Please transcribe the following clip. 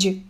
G.